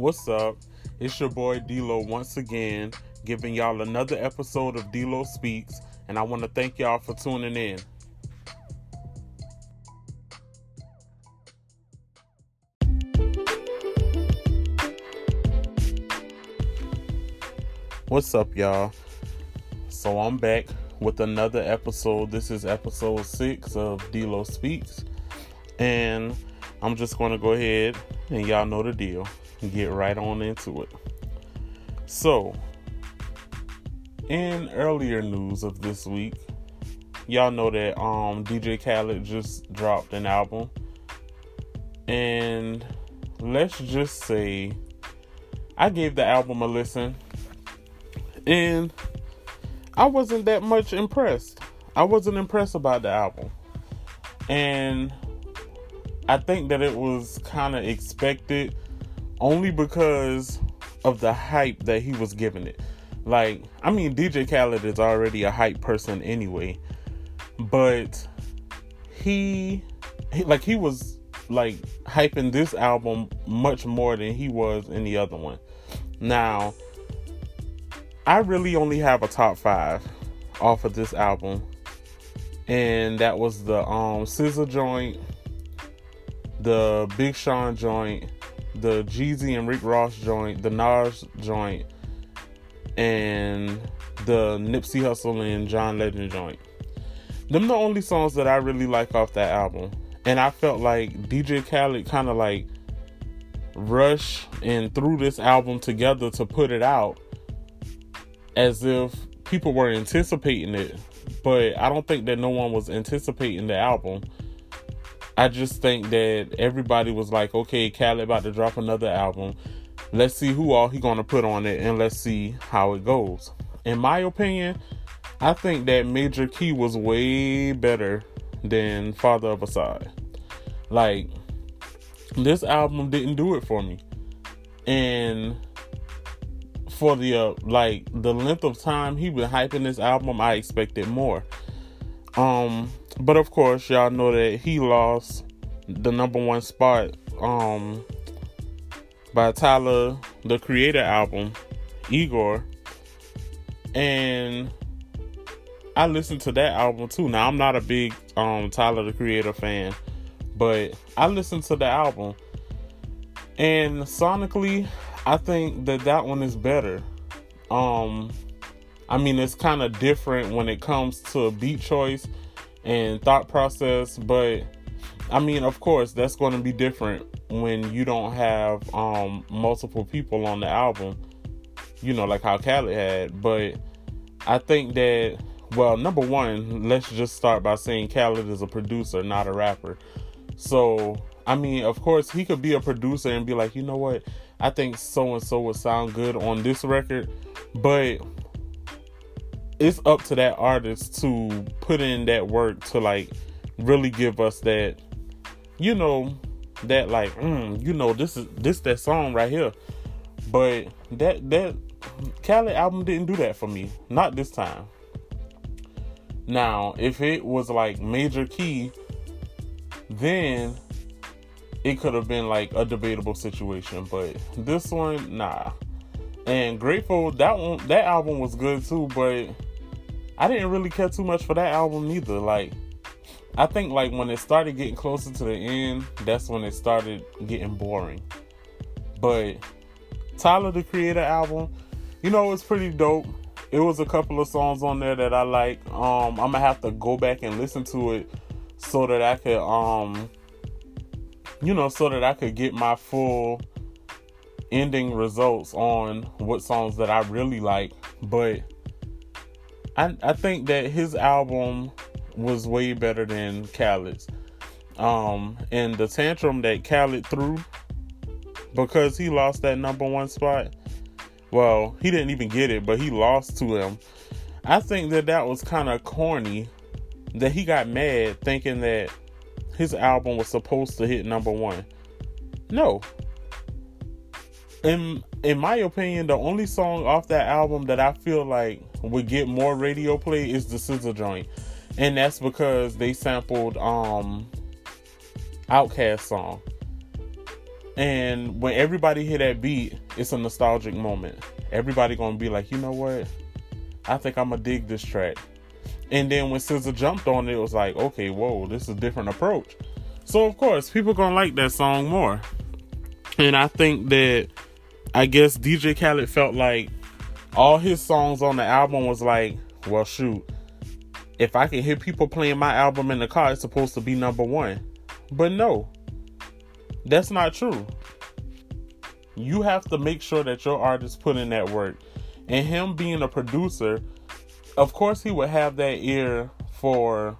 What's up? It's your boy D-Lo once again, giving y'all another episode of D-Lo Speaks, and I want to thank y'all for tuning in. What's up, y'all? So I'm back with another episode. This is episode six of D-Lo Speaks, and I'm just going to go ahead and y'all know the deal get right on into it. So, in earlier news of this week, y'all know that um DJ Khaled just dropped an album, and let's just say I gave the album a listen and I wasn't that much impressed. I wasn't impressed about the album. And I think that it was kind of expected only because of the hype that he was giving it. Like, I mean, DJ Khaled is already a hype person anyway, but he, he like, he was like hyping this album much more than he was in the other one. Now, I really only have a top five off of this album, and that was the um SZA joint, the Big Sean joint, the Jeezy and Rick Ross joint, the Nas joint, and the Nipsey Hussle and John Legend joint. Them the only songs that I really like off that album, and I felt like DJ Khaled kind of like rushed and threw this album together to put it out as if people were anticipating it, but I don't think that no one was anticipating the album. I just think that everybody was like, okay, Khaled about to drop another album. Let's see who all he gonna put on it and let's see how it goes. In my opinion, I think that Major Key was way better than Father of Asahd. Like, this album didn't do it for me. And for the uh, like the length of time he been hyping this album, I expected more. Um, but of course, y'all know that he lost the number one spot um by Tyler, the Creator album, Igor, and I listened to that album too. Now I'm not a big um Tyler the Creator fan, but I listened to the album, and sonically, I think that that one is better. Um, I mean, it's kind of different when it comes to a beat choice and thought process, but I mean, of course, that's going to be different when you don't have um, multiple people on the album, you know, like how Khaled had. But I think that, well, number one, let's just start by saying Khaled is a producer, not a rapper. So, I mean, of course, he could be a producer and be like, you know what? I think so and so would sound good on this record, but it's up to that artist to put in that work to like really give us that, you know, that like, mm, you know, this is this that song right here. But that that Khaled album didn't do that for me, not this time. Now, if it was like Major Key, then it could have been like a debatable situation, but this one, nah. And Grateful, that one, that album was good too, but I didn't really care too much for that album either. Like, I think like when it started getting closer to the end, that's when it started getting boring. But Tyler the Creator album, you know, it's pretty dope. It was a couple of songs on there that I like. Um, I'm gonna have to go back and listen to it so that I could um you know, so that I could get my full ending results on what songs that I really like. But I I think that his album was way better than Khaled's. Um, and the tantrum that Khaled threw because he lost that number one spot. Well, he didn't even get it, but he lost to him. I think that that was kind of corny. That he got mad thinking that his album was supposed to hit number one. No. In in my opinion, the only song off that album that I feel like would get more radio play is the SZA joint. And that's because they sampled um OutKast song. And when everybody hear that beat, it's a nostalgic moment. Everybody gonna be like, you know what? I think I'm gonna dig this track. And then when SZA jumped on it, it was like, okay, whoa, this is a different approach. So of course, people gonna like that song more. And I think that I guess DJ Khaled felt like all his songs on the album was like, well, shoot, if I can hear people playing my album in the car, it's supposed to be number one. But no, that's not true. You have to make sure that your artist put in that work. And him being a producer, of course, he would have that ear for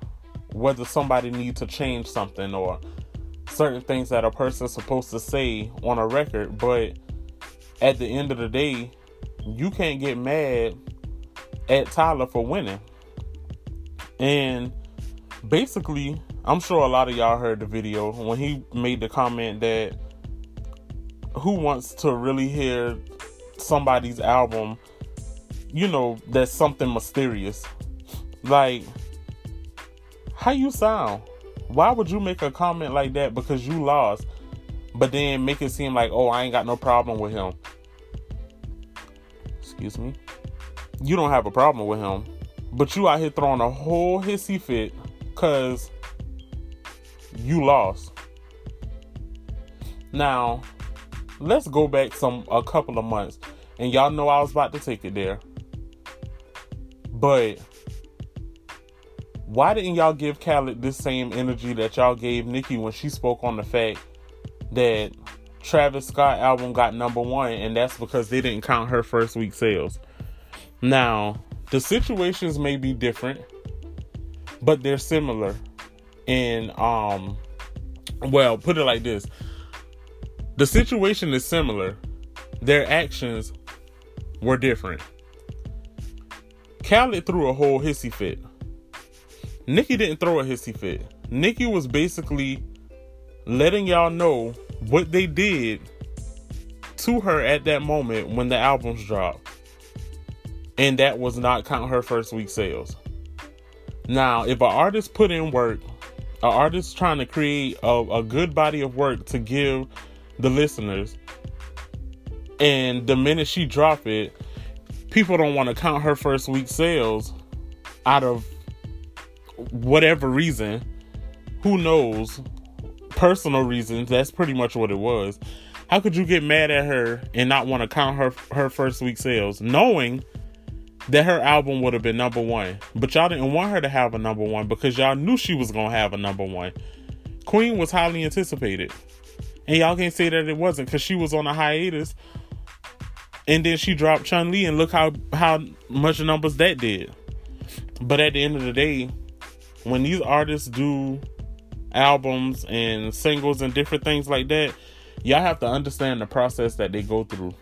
whether somebody needs to change something or certain things that a person's supposed to say on a record. But at the end of the day, you can't get mad at Tyler for winning. And basically, I'm sure a lot of y'all heard the video when he made the comment that who wants to really hear somebody's album, you know, that's something mysterious. Like, how you sound? Why would you make a comment like that because you lost, but then make it seem like, oh, I ain't got no problem with him? Excuse me. You don't have a problem with him, but you out here throwing a whole hissy fit because you lost. Now, let's go back some a couple of months, and y'all know I was about to take it there. But why didn't y'all give Khaled this same energy that y'all gave Nicki when she spoke on the fact that Travis Scott album got number one, and that's because they didn't count her first week sales. Now, the situations may be different, but they're similar. And um well, put it like this. The situation is similar. Their actions were different. Khaled threw a whole hissy fit. Nicki didn't throw a hissy fit. Nicki was basically letting y'all know what they did to her at that moment when the albums dropped. And that was not count her first week sales. Now, if an artist put in work, an artist trying to create a, a good body of work to give the listeners, and the minute she drop it, people don't want to count her first week sales out of whatever reason. Who knows? Personal reasons. That's pretty much what it was. How could you get mad at her and not want to count her her first week sales, knowing that her album would have been number one? But y'all didn't want her to have a number one because y'all knew she was gonna have a number one. Queen was highly anticipated, and y'all can't say that it wasn't because she was on a hiatus, and then she dropped Chun Li, and look how how much numbers that did. But at the end of the day, when these artists do albums and singles and different things like that, y'all have to understand the process that they go through.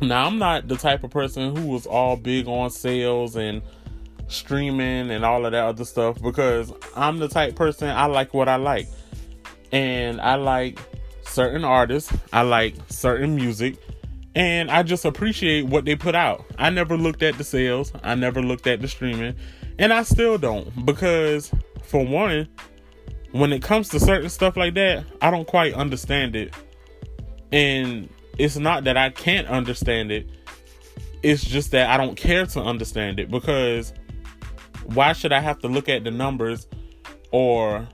Now, I'm not the type of person who was all big on sales and streaming and all of that other stuff because I'm the type person I like what I like. And I like certain artists, I like certain music, and I just appreciate what they put out. I never looked at the sales, I never looked at the streaming, and I still don't because, for one, when it comes to certain stuff like that, I don't quite understand it. And it's not that I can't understand it, it's just that I don't care to understand it because why should I have to look at the numbers or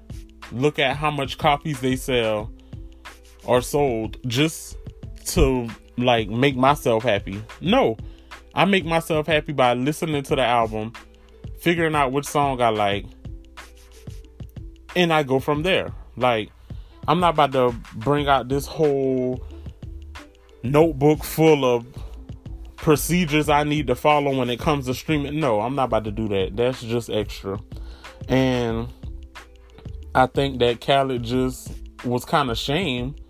look at how much copies they sell or sold just to like make myself happy? No. I make myself happy by listening to the album, figuring out which song I like, and I go from there. Like, I'm not about to bring out this whole notebook full of procedures I need to follow when it comes to streaming. No, I'm not about to do that. That's just extra. And I think that Khaled just was kind of shamed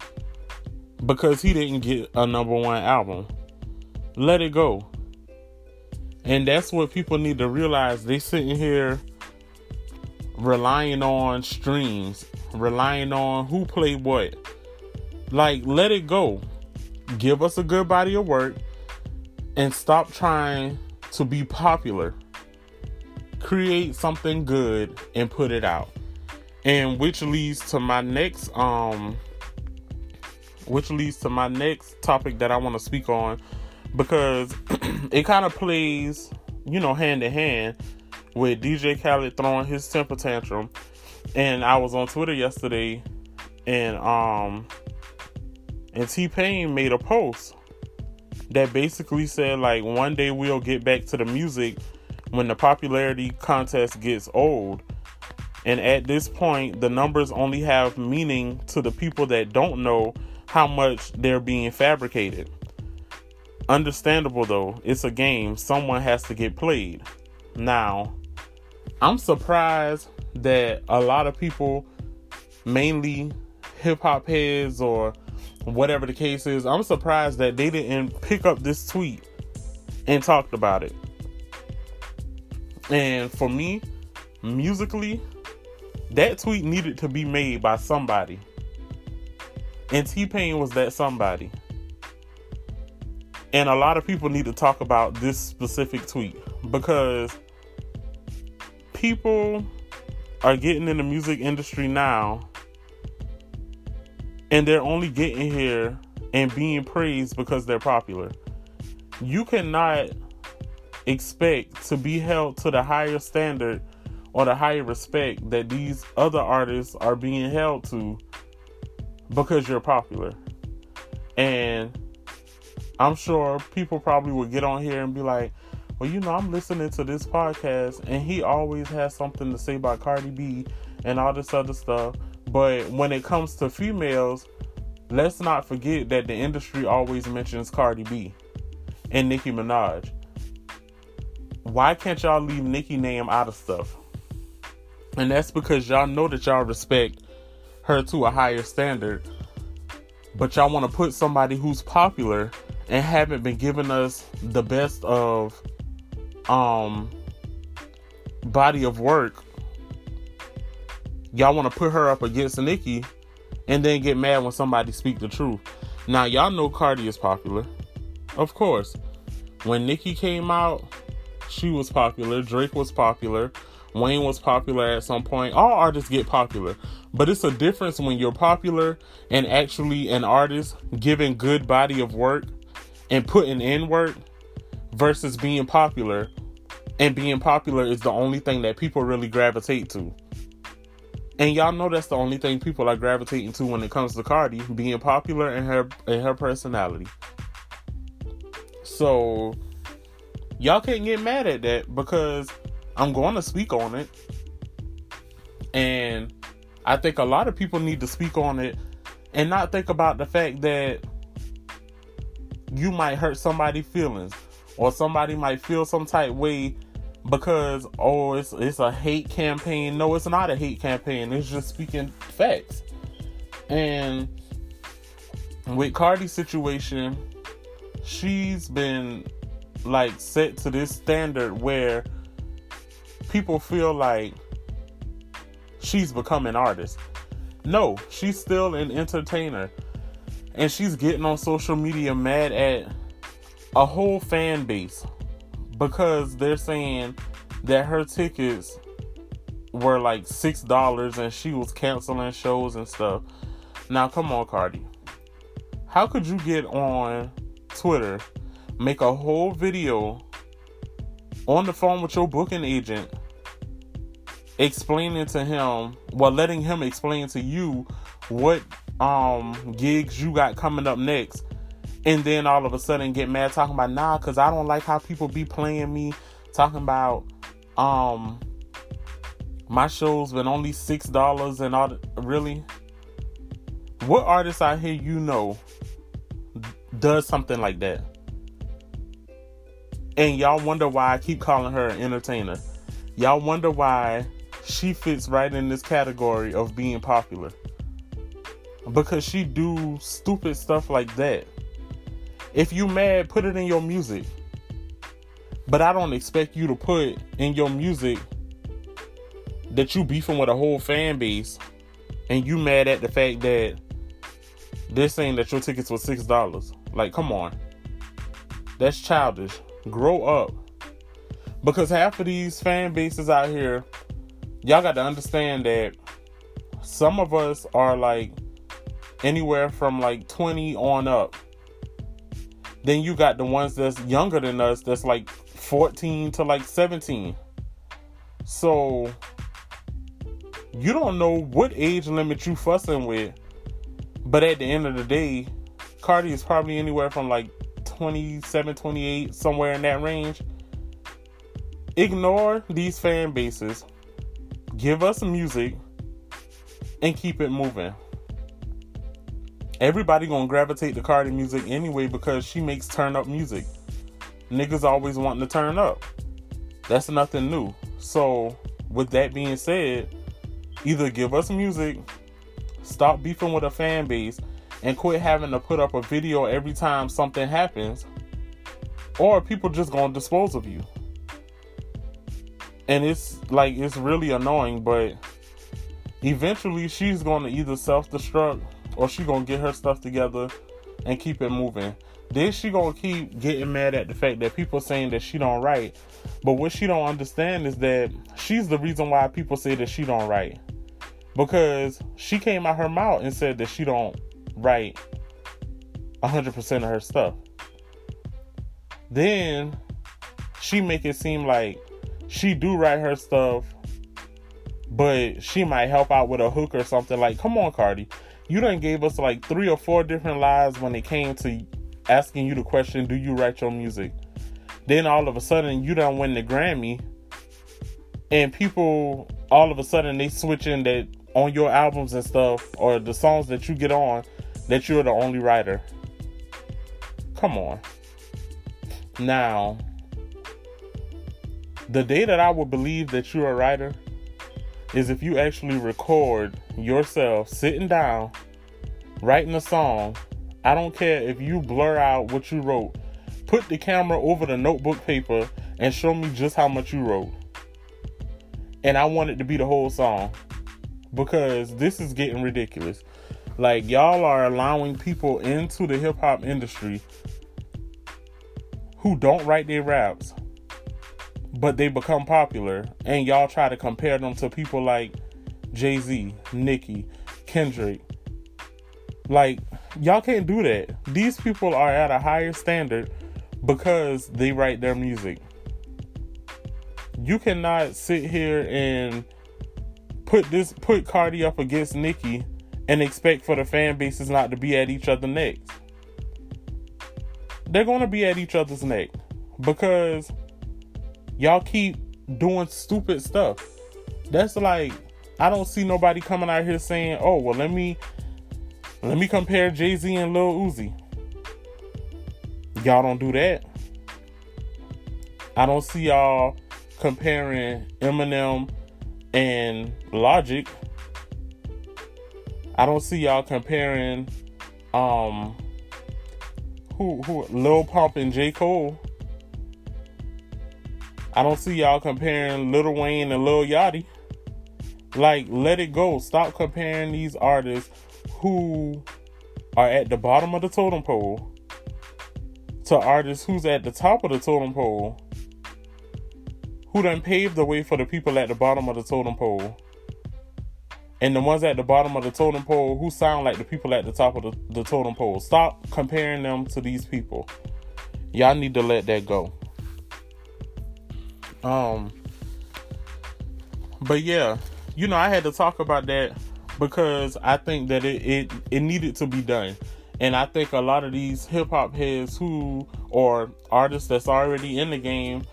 because he didn't get a number one album. Let it go. And that's what people need to realize. They sitting here relying on streams, relying on who played what. Like, let it go. Give us a good body of work and stop trying to be popular. Create something good and put it out. And which leads to my next um which leads to my next topic that I want to speak on because it kind of plays, you know, hand in hand with DJ Khaled throwing his temper tantrum. And I was on Twitter yesterday and um and T Pain made a post that basically said like one day we'll get back to the music when the popularity contest gets old. And at this point, the numbers only have meaning to the people that don't know how much they're being fabricated. Understandable though, it's a game, someone has to get played. Now, I'm surprised that a lot of people, mainly hip hop heads or whatever the case is, I'm surprised that they didn't pick up this tweet and talked about it. And for me, musically, that tweet needed to be made by somebody. And T Pain was that somebody. And a lot of people need to talk about this specific tweet because people are getting in the music industry now and they're only getting here and being praised because they're popular. You cannot expect to be held to the higher standard or the higher respect that these other artists are being held to because you're popular. And I'm sure people probably would get on here and be like, well, you know, I'm listening to this podcast and he always has something to say about Cardi B and all this other stuff. But when it comes to females, let's not forget that the industry always mentions Cardi B and Nicki Minaj. Why can't y'all leave Nicki name out of stuff? And that's because y'all know that y'all respect her to a higher standard. But y'all want to put somebody who's popular and haven't been giving us the best of um body of work y'all want to put her up against Nicki and then get mad when somebody speak the truth. Now y'all know Cardi is popular. Of course. When Nicki came out, she was popular, Drake was popular, Wayne was popular at some point. All artists get popular. But it's a difference when you're popular and actually an artist giving good body of work and putting in work versus being popular. And being popular is the only thing that people really gravitate to. And y'all know that's the only thing people are gravitating to when it comes to Cardi being popular and her and her personality. So y'all can't get mad at that because I'm going to speak on it. And I think a lot of people need to speak on it and not think about the fact that you might hurt somebody's feelings or somebody might feel some type way because oh it's it's a hate campaign. No, it's not a hate campaign. It's just speaking facts. And with Cardi's situation, she's been like set to this standard where people feel like she's become an artist. No, she's still an entertainer. And she's getting on social media mad at a whole fan base because they're saying that her tickets were like six dollars and she was canceling shows and stuff. Now come on, Cardi. How could you get on Twitter, make a whole video on the phone with your booking agent, explaining to him, well, letting him explain to you what um gigs you got coming up next and then all of a sudden get mad talking about nah because i don't like how people be playing me talking about um my show's been only six dollars and all really? What artist out here you know does something like that? And y'all wonder why i keep calling her an entertainer. Y'all wonder why she fits right in this category of being popular. Because she do stupid stuff like that if you mad, put it in your music. But I don't expect you to put in your music that you beefing with a whole fan base and you mad at the fact that they're saying that your tickets were six dollars. Like, come on. That's childish. Grow up. Because half of these fan bases out here, y'all got to understand that some of us are like anywhere from like 20 on up. Then you got the ones that's younger than us that's like 14 to like 17. So you don't know what age limit you fussing with. But at the end of the day, Cardi is probably anywhere from like 27, 28, somewhere in that range. Ignore these fan bases. Give us music and keep it moving. Everybody gonna gravitate to Cardi music anyway because she makes turn up music. Niggas always wanting to turn up. That's nothing new. So, with that being said, either give us music, stop beefing with a fan base, and quit having to put up a video every time something happens, or people just gonna dispose of you. And it's like it's really annoying, but eventually she's gonna either self-destruct or she gonna get her stuff together and keep it moving. Then she gonna keep getting mad at the fact that people saying that she don't write. But what she don't understand is that she's the reason why people say that she don't write. Because she came out her mouth and said that she don't write 100% of her stuff. Then she make it seem like she do write her stuff, but she might help out with a hook or something. Like, come on, Cardi. You done gave us like three or four different lies when it came to asking you the question, do you write your music? Then all of a sudden you don't win the Grammy and people all of a sudden they switch in that on your albums and stuff or the songs that you get on that you're the only writer. Come on. Now, the day that I would believe that you're a writer is if you actually record yourself sitting down, writing a song. I don't care if you blur out what you wrote. Put the camera over the notebook paper and show me just how much you wrote. And I want it to be the whole song because this is getting ridiculous. Like y'all are allowing people into the hip hop industry who don't write their raps, but they become popular, and y'all try to compare them to people like Jay Z, Nicki, Kendrick. Like y'all can't do that. These people are at a higher standard because they write their music. You cannot sit here and put this put Cardi up against Nicki and expect for the fan bases not to be at each other's necks. They're going to be at each other's neck because y'all keep doing stupid stuff. That's like I don't see nobody coming out here saying, "Oh, well, let me let me compare Jay Z and Lil Uzi." Y'all don't do that. I don't see y'all comparing Eminem and Logic. I don't see y'all comparing um who who Lil Pump and J. Cole. I don't see y'all comparing Lil Wayne and Lil Yachty. Like, let it go. Stop comparing these artists who are at the bottom of the totem pole to artists who's at the top of the totem pole who done paved the way for the people at the bottom of the totem pole and the ones at the bottom of the totem pole who sound like the people at the top of the, the totem pole. Stop comparing them to these people. Y'all need to let that go. Um, but yeah, you know, I had to talk about that because I think that it it, it needed to be done. And I think a lot of these hip hop heads who or artists that's already in the game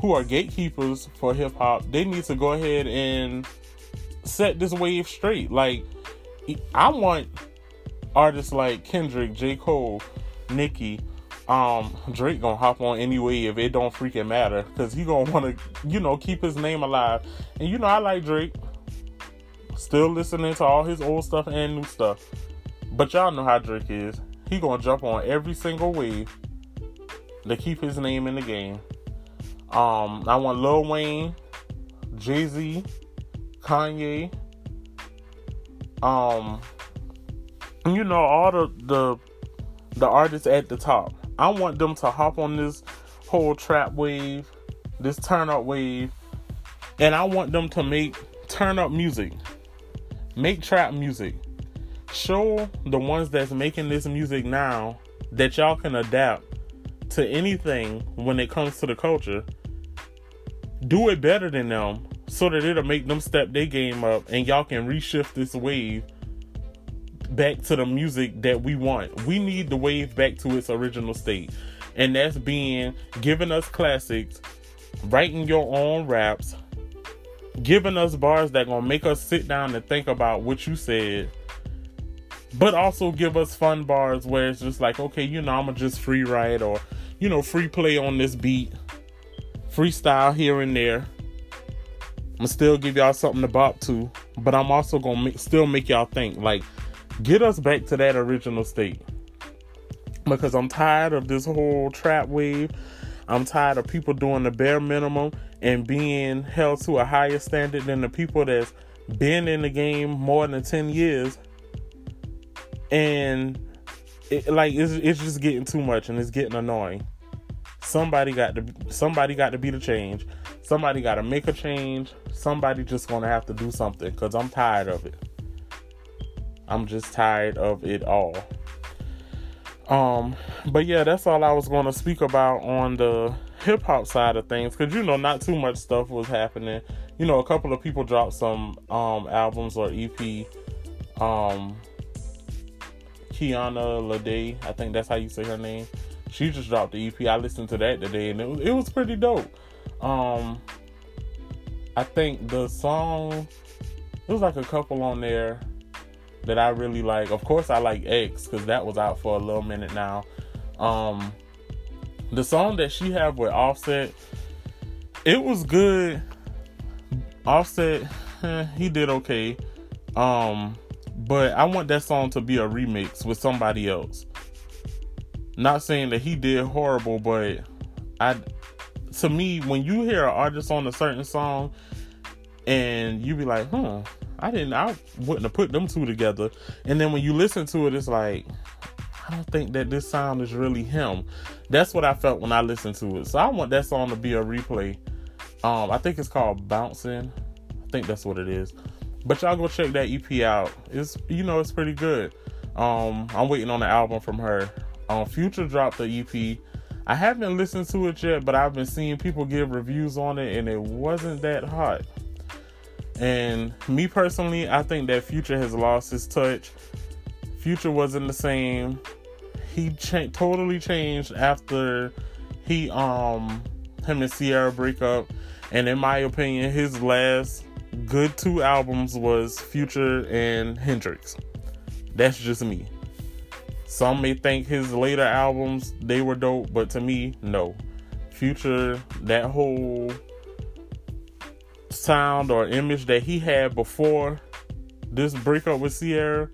who are gatekeepers for hip hop, they need to go ahead and set this wave straight. Like, I want artists like Kendrick, J. Cole, Nicki, um, Drake gonna hop on anyway if it don't freaking matter, cause he gonna wanna, you know, keep his name alive. And you know, I like Drake. Still listening to all his old stuff and new stuff. But y'all know how Drake is. He gonna jump on every single wave to keep his name in the game. Um, I want Lil Wayne, Jay Z, Kanye, um, you know, all the the the artists at the top. I want them to hop on this whole trap wave, this turn up wave, and I want them to make turn up music, make trap music. show the ones that's making this music now that y'all can adapt to anything when it comes to the culture. Do it better than them so that it'll make them step their game up and y'all can reshift this wave back to the music that we want. We need the wave back to its original state. And that's being giving us classics, writing your own raps, giving us bars that gonna make us sit down and think about what you said. But also give us fun bars where it's just like, okay, you know, I'ma just free write or, you know, free play on this beat, freestyle here and there. I'm gonna still give y'all something to bop to, but I'm also gonna make, still make y'all think. Like, get us back to that original state. Because I'm tired of this whole trap wave. I'm tired of people doing the bare minimum and being held to a higher standard than the people that's been in the game more than 10 years. And it, like it's, it's just getting too much and it's getting annoying. Somebody got to somebody got to be the change. Somebody got to make a change. Somebody just going to have to do something cuz I'm tired of it. I'm just tired of it all. Um, but yeah, that's all I was going to speak about on the hip hop side of things because you know not too much stuff was happening. You know, a couple of people dropped some um albums or EP. Um, Kiana Lede, I think that's how you say her name. She just dropped the EP. I listened to that today, and it was it was pretty dope. Um, I think the song there was like a couple on there that I really like. Of course, I like EX because that was out for a little minute now. Um, the song that she have with Offset, it was good. Offset, eh, he did okay. Um, but I want that song to be a remix with somebody else. Not saying that he did horrible, but I, to me, when you hear an artist on a certain song, and you be like, huh, I didn't, I wouldn't have put them two together. And then when you listen to it, it's like, I don't think that this sound is really him. That's what I felt when I listened to it. So I want that song to be a replay. Um, I think it's called Bouncing. I think that's what it is. But y'all go check that EP out. It's you know it's pretty good. Um, I'm waiting on the album from her. Um, Future dropped the EP. I haven't listened to it yet, but I've been seeing people give reviews on it, and it wasn't that hot. And me personally, I think that Future has lost his touch. Future wasn't the same. He cha- totally changed after he um him and Ciara break up. And in my opinion, his last good two albums was Future and Hendrix. That's just me. Some may think his later albums they were dope, but to me, no. Future, that whole sound or image that he had before this breakup with Ciara,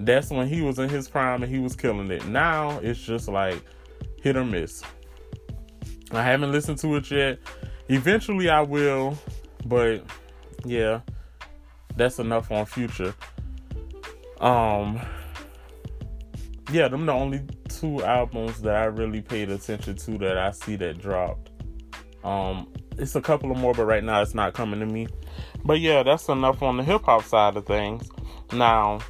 that's when he was in his prime and he was killing it. Now it's just like hit or miss. I haven't listened to it yet. Eventually I will, but yeah, that's enough on future. Um yeah, them the only two albums that I really paid attention to that I see that dropped. Um it's a couple of more, but right now it's not coming to me. But yeah, that's enough on the hip hop side of things. Now,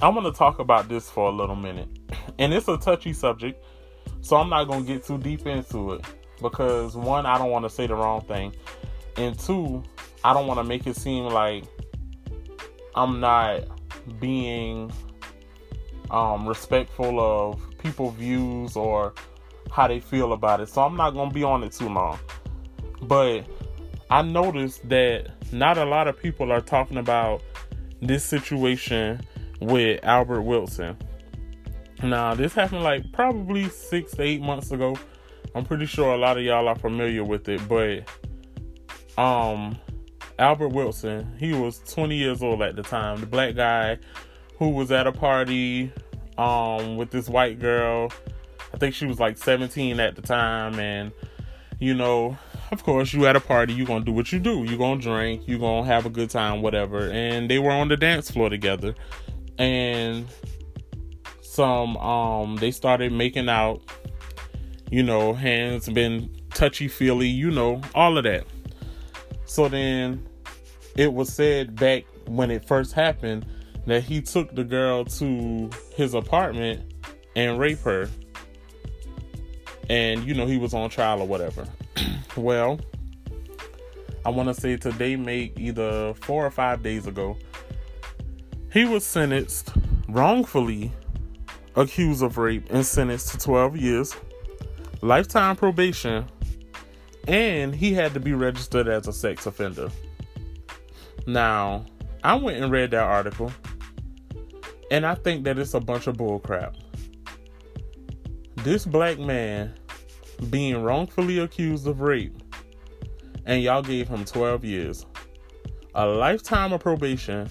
I want to talk about this for a little minute. And it's a touchy subject, so I'm not to get too deep into it because one, I don't want to say the wrong thing, and two, I don't want to make it seem like I'm not being um, respectful of people's views or how they feel about it. So I'm not to be on it too long. But I noticed that not a lot of people are talking about this situation with Albert Wilson. Now, this happened like probably six to eight months ago. I'm pretty sure a lot of y'all are familiar with it, but um, Albert Wilson, he was 20 years old at the time. The black guy who was at a party um with this white girl. I think she was like 17 at the time, and you know, of course, you at a party, you're gonna do what you do. You're gonna drink, you're gonna have a good time, whatever. And they were on the dance floor together. And some um they started making out, you know, hands been touchy feely, you know, all of that. So then it was said back when it first happened that he took the girl to his apartment and raped her. And, you know, he was on trial or whatever. Well, I want to say today, make either four or five days ago, he was sentenced wrongfully accused of rape and sentenced to 12 years, lifetime probation, and he had to be registered as a sex offender. Now, I went and read that article, and I think that it's a bunch of bullcrap. This black man being wrongfully accused of rape, and y'all gave him 12 years, a lifetime of probation,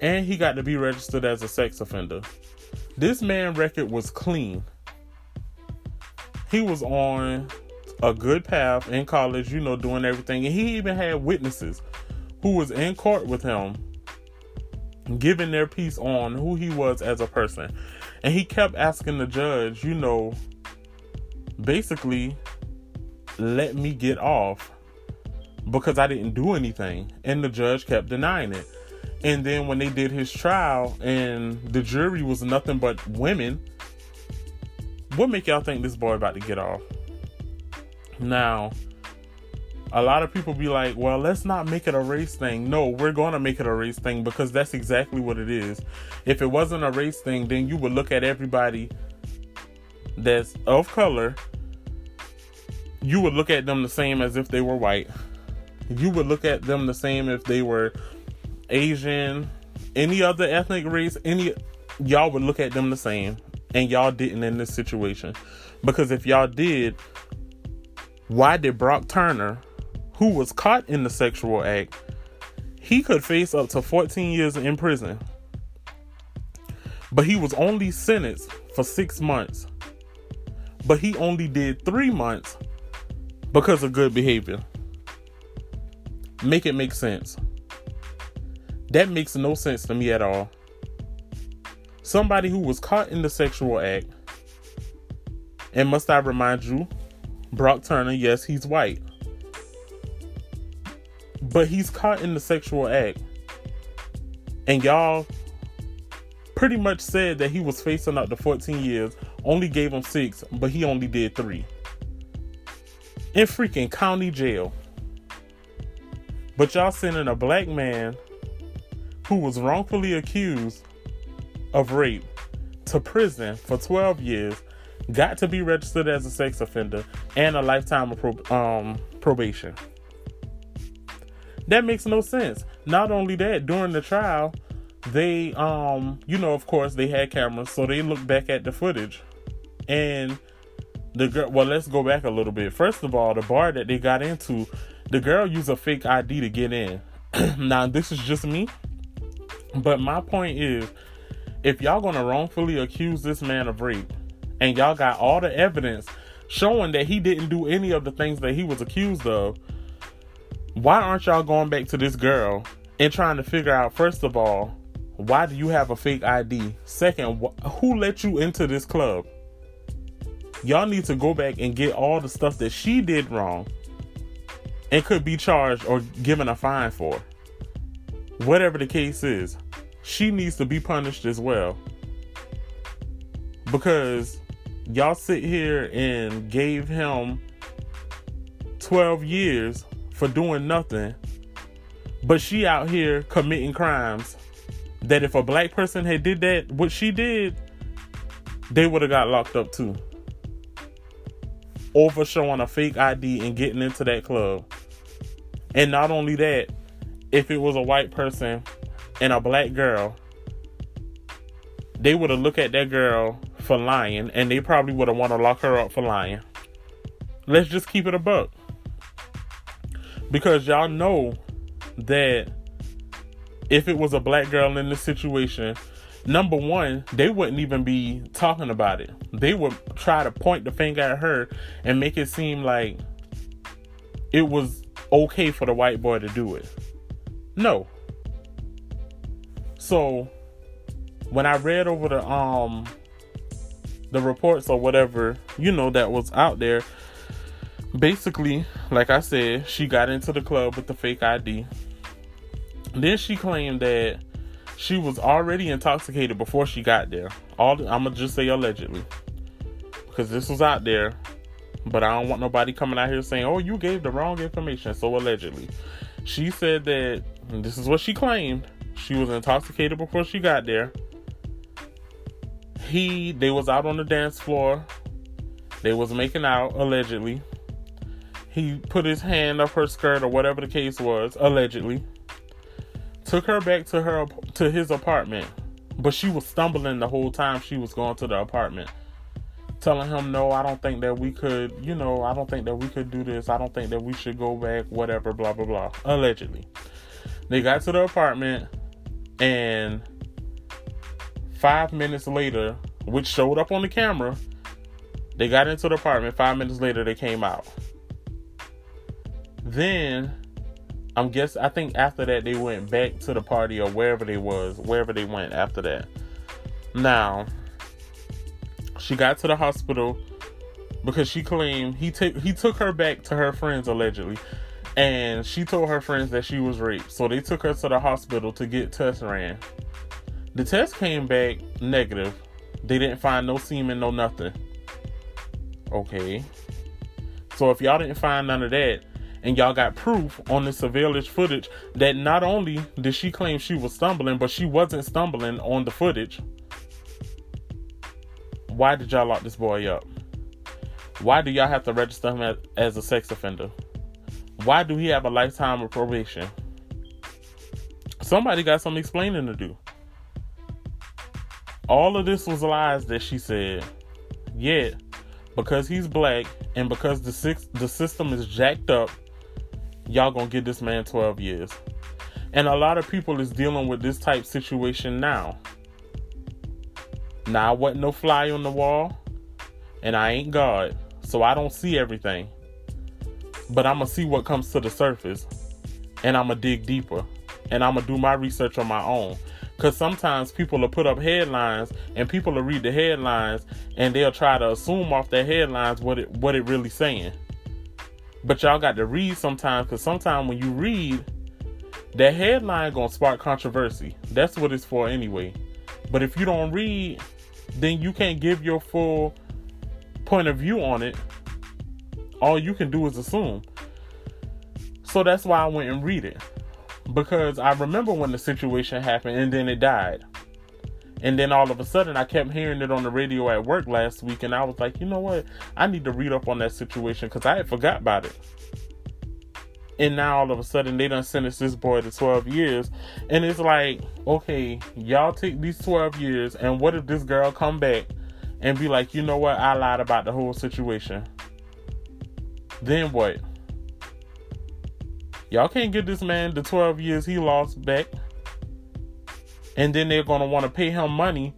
and he got to be registered as a sex offender. This man record was clean. He was on a good path in college, you know, doing everything. And he even had witnesses who was in court with him giving their piece on who he was as a person. And he kept asking the judge, you know, basically, let me get off because I didn't do anything. And the judge kept denying it. And then when they did his trial and the jury was nothing but women, what make y'all think this boy about to get off? Now, a lot of people be like, well, let's not make it a race thing. No, we're going to make it a race thing because that's exactly what it is. If it wasn't a race thing, then you would look at everybody that's of color, you would look at them the same as if they were white. You would look at them the same if they were Asian, any other ethnic race, any y'all would look at them the same, and y'all didn't in this situation. Because if y'all did, why did Brock Turner, who was caught in the sexual act, he could face up to 14 years in prison. But he was only sentenced for six months. But he only did three months because of good behavior. Make it make sense. That makes no sense to me at all. Somebody who was caught in the sexual act, and must I remind you, Brock Turner, yes, he's white. But he's caught in the sexual act. And y'all pretty much said that he was facing up to 14 years, only gave him six, but he only did three. In freaking county jail. But y'all sending a black man who was wrongfully accused of rape to prison for 12 years, got to be registered as a sex offender, and a lifetime of prob- um, probation. That makes no sense. Not only that, during the trial, they, um, you know, of course, they had cameras, so they looked back at the footage, and the girl. Well, let's go back a little bit. First of all, the bar that they got into, the girl used a fake ID to get in. now, this is just me. But my point is, if y'all gonna wrongfully accuse this man of rape, and y'all got all the evidence showing that he didn't do any of the things that he was accused of, why aren't y'all going back to this girl and trying to figure out, first of all, why do you have a fake ID? Second, wh- who let you into this club? Y'all need to go back and get all the stuff that she did wrong and could be charged or given a fine for. Whatever the case is she needs to be punished as well. Because y'all sit here and gave him 12 years for doing nothing, but she out here committing crimes that if a black person had did that what she did, they would have got locked up too. Over showing a fake ID and getting into that club. And not only that, if it was a white person and a black girl, they would have looked at that girl for lying, and they probably would have want to lock her up for lying. Let's just keep it a buck. Because y'all know that if it was a black girl in this situation, number one, they wouldn't even be talking about it. They would try to point the finger at her and make it seem like it was okay for the white boy to do it. No, so when I read over the um the reports or whatever, you know, that was out there, basically, like I said, she got into the club with the fake ID. Then she claimed that she was already intoxicated before she got there. All I'm gonna just say allegedly, because this was out there. But I don't want nobody coming out here saying, "Oh, you gave the wrong information." So allegedly, she said that this is what she claimed. She was intoxicated before she got there. He, they was out on the dance floor. They was making out allegedly. He put his hand up her skirt or whatever the case was allegedly took her back to her to his apartment, but she was stumbling the whole time she was going to the apartment, telling him, "No, I don't think that we could, you know, I don't think that we could do this. I don't think that we should go back, whatever, blah blah blah." Allegedly. They got to the apartment and 5 minutes later, which showed up on the camera, they got into the apartment. 5 minutes later they came out. Then I'm guess I think after that they went back to the party or wherever they was, wherever they went after that. Now, she got to the hospital because she claimed he took he took her back to her friends allegedly, and she told her friends that she was raped. So they took her to the hospital to get tests ran. The test came back negative. They didn't find no semen, no nothing. Okay. So if y'all didn't find none of that, and y'all got proof on the surveillance footage that not only did she claim she was stumbling, but she wasn't stumbling on the footage. Why did y'all lock this boy up? Why do y'all have to register him as, as a sex offender? Why do he have a lifetime of probation? Somebody got some explaining to do. All of this was lies that she said. Yet, because he's black and because the six, the system is jacked up, y'all gonna give this man 12 years. And a lot of people is dealing with this type situation now. Now I wasn't no fly on the wall, and I ain't God, so I don't see everything. But I'm gonna see what comes to the surface, and I'm gonna dig deeper, and I'm gonna do my research on my own. Cause sometimes people will put up headlines, and people will read the headlines, and they'll try to assume off their headlines what it what it really saying. But y'all got to read sometimes because sometimes when you read, that headline gonna spark controversy. That's what it's for anyway. But if you don't read, then you can't give your full point of view on it. All you can do is assume. So that's why I went and read it. Because I remember when the situation happened and then it died. And then all of a sudden, I kept hearing it on the radio at work last week, and I was like, you know what? I need to read up on that situation because I had forgot about it. And now all of a sudden, they done sentenced this boy to 12 years. And it's like, okay, y'all take these 12 years, and what if this girl come back and be like, you know what? I lied about the whole situation. Then what? Y'all can't give this man the 12 years he lost back and then they're to want to pay him money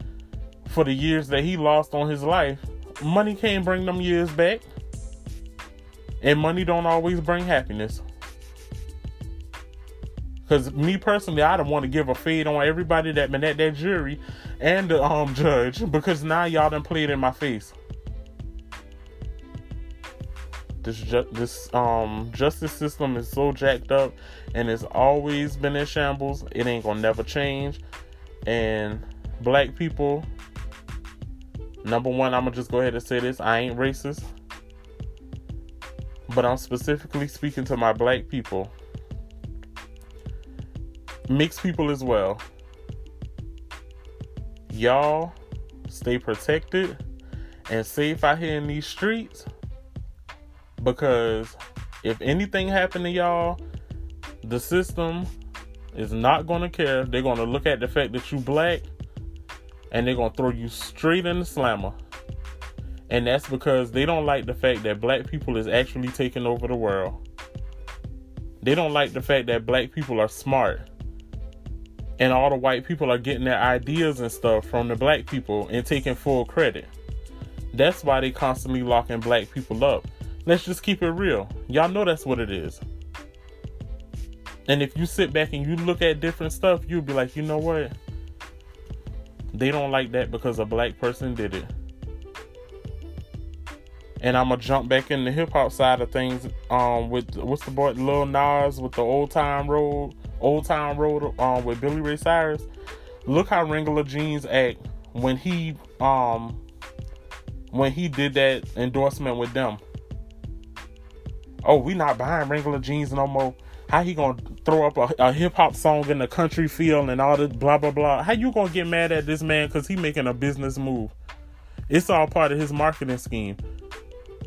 for the years that he lost on his life. Money can't bring them years back. And money don't always bring happiness. Cause me personally, I don't want to give a fade on everybody that been at that jury and the um judge because now y'all done played in my face. This ju- this um justice system is so jacked up and it's always been in shambles. It ain't gonna never change. And black people, number one, I'm gonna just go ahead and say this I ain't racist, but I'm specifically speaking to my black people, mixed people as well. Y'all stay protected and safe out here in these streets. Because if anything happened to y'all, the system is not going to care. They're going to look at the fact that you black and they're going to throw you straight in the slammer. And that's because they don't like the fact that black people is actually taking over the world. They don't like the fact that black people are smart. And all the white people are getting their ideas and stuff from the black people and taking full credit. That's why they constantly locking black people up. Let's just keep it real. Y'all know that's what it is. And if you sit back and you look at different stuff, you'll be like, you know what? They don't like that because a black person did it. And I'm gonna jump back in the hip hop side of things. Um, with what's the boy Lil Nas with the Old Town Road, Old Town Road, um, with Billy Ray Cyrus. Look how Wrangler jeans act when he um when he did that endorsement with them. Oh, we not buying Wrangler jeans no more. How he gonna throw up a, a hip hop song in the country feel and all this blah blah blah? How you gonna get mad at this man because he making a business move? It's all part of his marketing scheme.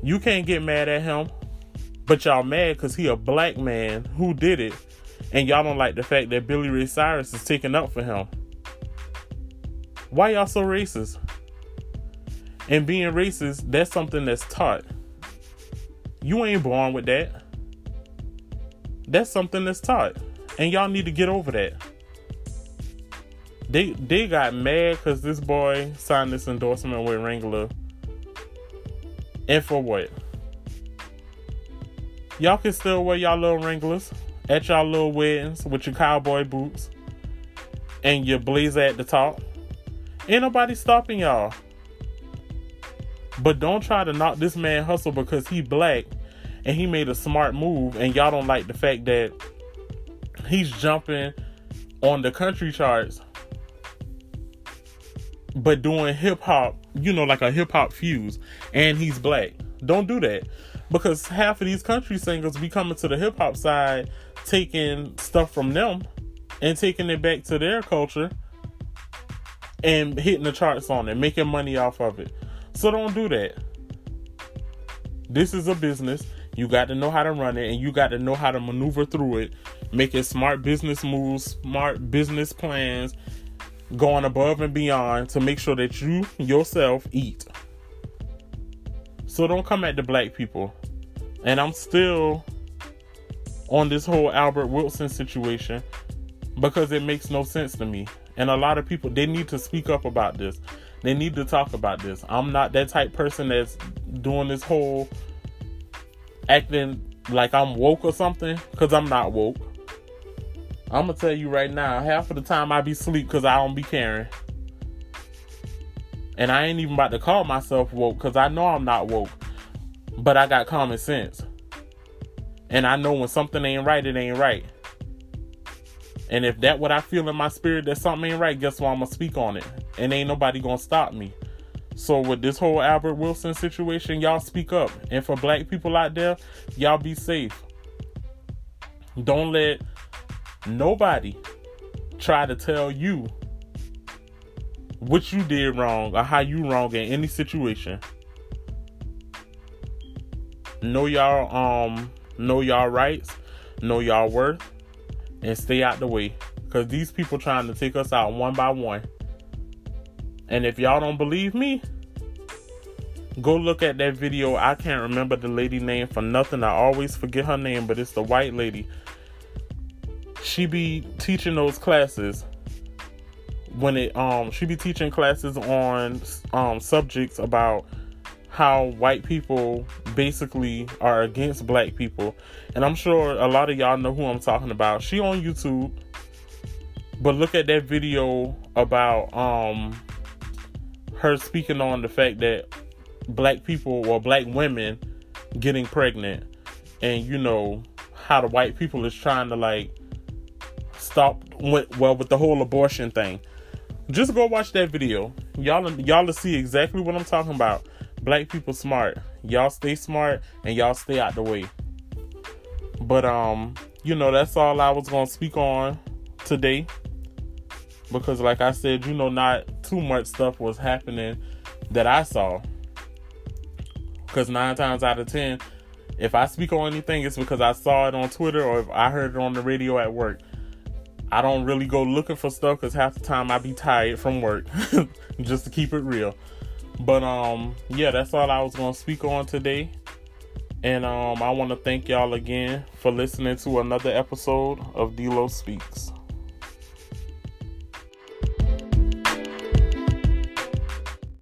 You can't get mad at him, but y'all mad because he a black man who did it, and y'all don't like the fact that Billy Ray Cyrus is taking up for him. Why y'all so racist? And being racist, that's something that's taught. You ain't born with that. That's something that's taught. And y'all need to get over that. They they got mad because this boy signed this endorsement with Wrangler. And for what? Y'all can still wear y'all little Wranglers at y'all little weddings with your cowboy boots and your blazer at the top. Ain't nobody stopping y'all. But don't try to knock this man hustle because he black and he made a smart move and y'all don't like the fact that he's jumping on the country charts but doing hip hop, you know, like a hip hop fuse and he's black. Don't do that. Because half of these country singers be coming to the hip hop side, taking stuff from them and taking it back to their culture and hitting the charts on it, making money off of it. So don't do that. This is a business. You got to know how to run it and you got to know how to maneuver through it, making smart business moves, smart business plans, going above and beyond to make sure that you yourself eat. So don't come at the black people. And I'm still on this whole Albert Wilson situation because it makes no sense to me. And a lot of people they need to speak up about this. They need to talk about this. I'm not that type person that's doing this whole acting like I'm woke or something because I'm not woke. I'm gonna tell you right now, half of the time I be sleep because I don't be caring. And I ain't even about to call myself woke because I know I'm not woke. But I got common sense. And I know when something ain't right, it ain't right. And if that what I feel in my spirit that something ain't right, guess what? I'm gonna speak on it. And ain't nobody gonna stop me. So with this whole Albert Wilson situation, y'all speak up. And for black people out there, y'all be safe. Don't let nobody try to tell you what you did wrong or how you wrong in any situation. Know y'all um know y'all rights, know y'all worth, and stay out the way. Cause these people trying to take us out one by one. And if y'all don't believe me, go look at that video. I can't remember the lady name for nothing. I always forget her name, but it's the white lady. She be teaching those classes when it um she be teaching classes on um subjects about how white people basically are against black people. And I'm sure a lot of y'all know who I'm talking about. She on YouTube. But look at that video about um her speaking on the fact that black people or black women getting pregnant and you know how the white people is trying to like stop with, well with the whole abortion thing. Just go watch that video. Y'all y'all see exactly what i'm talking about. Black people smart. Y'all stay smart and y'all stay out the way. But um you know that's all i was gonna speak on today because like i said you know not too much stuff was happening that i saw. Because nine times out of ten if i speak on anything it's because i saw it on twitter or if i heard it on the radio at work. I don't really go looking for stuff because half the time i be tired from work just to keep it real. But um yeah that's all i was gonna speak on today. And um i want to thank y'all again for listening to another episode of d speaks